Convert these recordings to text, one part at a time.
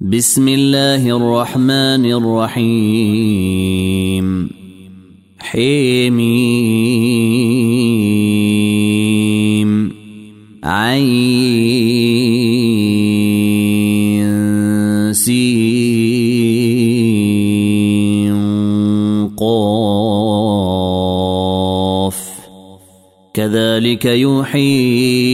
بسم الله الرحمن الرحيم. حميم. عين قاف. كذلك يوحي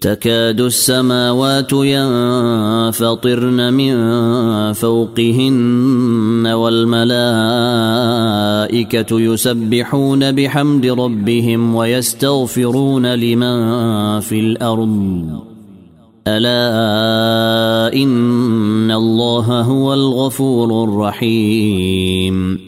تكاد السماوات ينفطرن من فوقهن والملائكة يسبحون بحمد ربهم ويستغفرون لمن في الأرض. ألا إن الله هو الغفور الرحيم.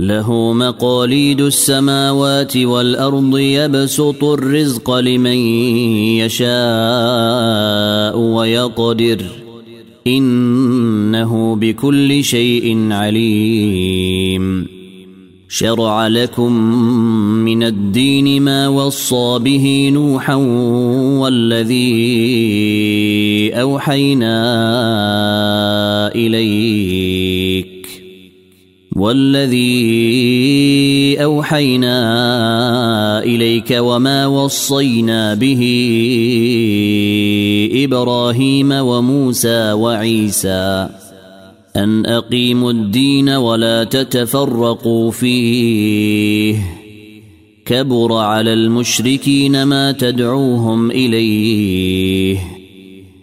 له مقاليد السماوات والأرض يبسط الرزق لمن يشاء ويقدر. إنه بكل شيء عليم. شرع لكم من الدين ما وصى به نوحا والذي أوحينا إليك. والذي أوحينا إليك وما وصينا به إبراهيم وموسى وعيسى أن أقيموا الدين ولا تتفرقوا فيه كبر على المشركين ما تدعوهم إليه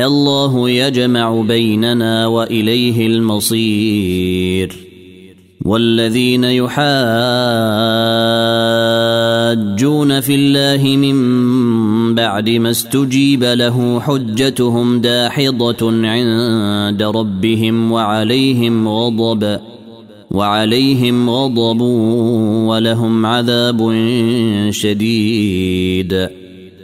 الله يجمع بيننا وإليه المصير. والذين يحاجون في الله من بعد ما استجيب له حجتهم داحضة عند ربهم وعليهم غضب وعليهم غضب ولهم عذاب شديد.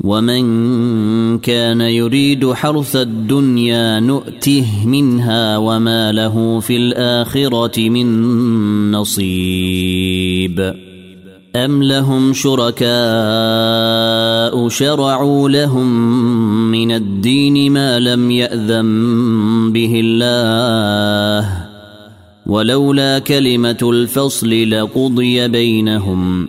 ومن كان يريد حرث الدنيا نؤته منها وما له في الاخره من نصيب ام لهم شركاء شرعوا لهم من الدين ما لم ياذن به الله ولولا كلمه الفصل لقضي بينهم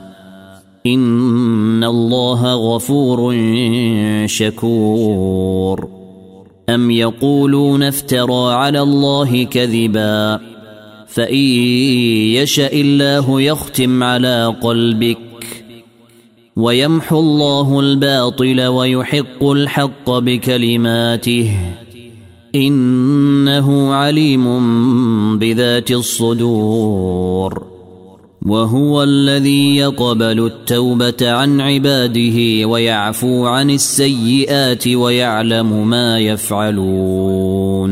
ان الله غفور شكور ام يقولون افترى على الله كذبا فان يشا الله يختم على قلبك ويمحو الله الباطل ويحق الحق بكلماته انه عليم بذات الصدور وهو الذي يقبل التوبة عن عباده ويعفو عن السيئات ويعلم ما يفعلون.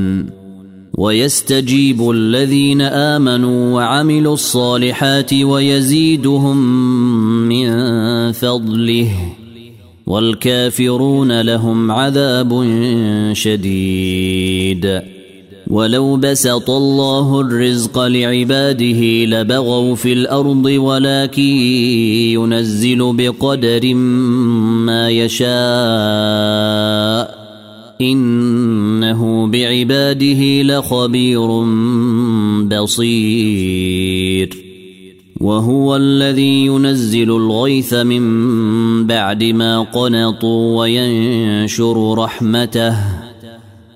ويستجيب الذين آمنوا وعملوا الصالحات ويزيدهم من فضله والكافرون لهم عذاب شديد. ولو بسط الله الرزق لعباده لبغوا في الأرض ولكن ينزل بقدر ما يشاء انه بعباده لخبير بصير وهو الذي ينزل الغيث من بعد ما قنطوا وينشر رحمته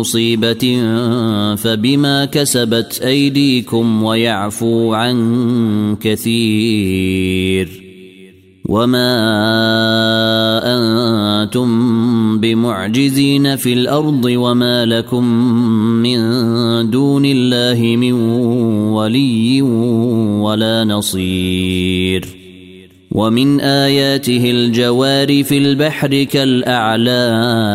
مصيبة فبما كسبت أيديكم ويعفو عن كثير وما أنتم بمعجزين في الأرض وما لكم من دون الله من ولي ولا نصير ومن آياته الجوار في البحر كالأعلام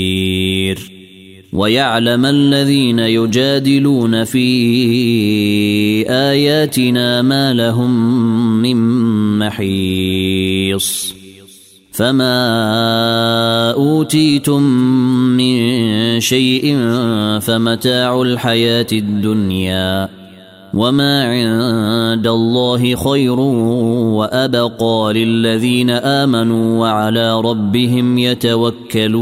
ويعلم الذين يجادلون في آياتنا ما لهم من محيص. فما أوتيتم من شيء فمتاع الحياة الدنيا وما عند الله خير وأبقى للذين آمنوا وعلى ربهم يتوكلون.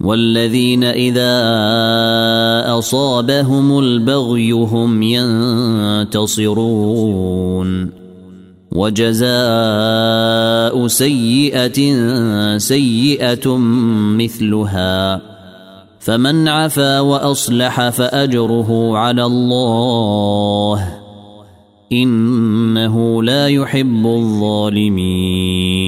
والذين إذا أصابهم البغي هم ينتصرون. وجزاء سيئة سيئة مثلها. فمن عفا وأصلح فأجره على الله. إنه لا يحب الظالمين.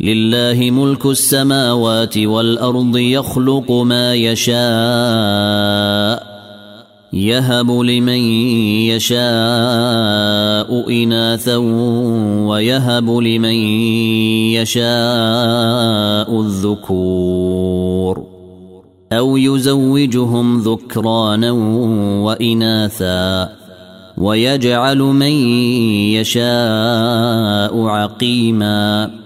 لله ملك السماوات والأرض يخلق ما يشاء يهب لمن يشاء إناثا ويهب لمن يشاء الذكور أو يزوجهم ذكرانا وإناثا ويجعل من يشاء عقيما.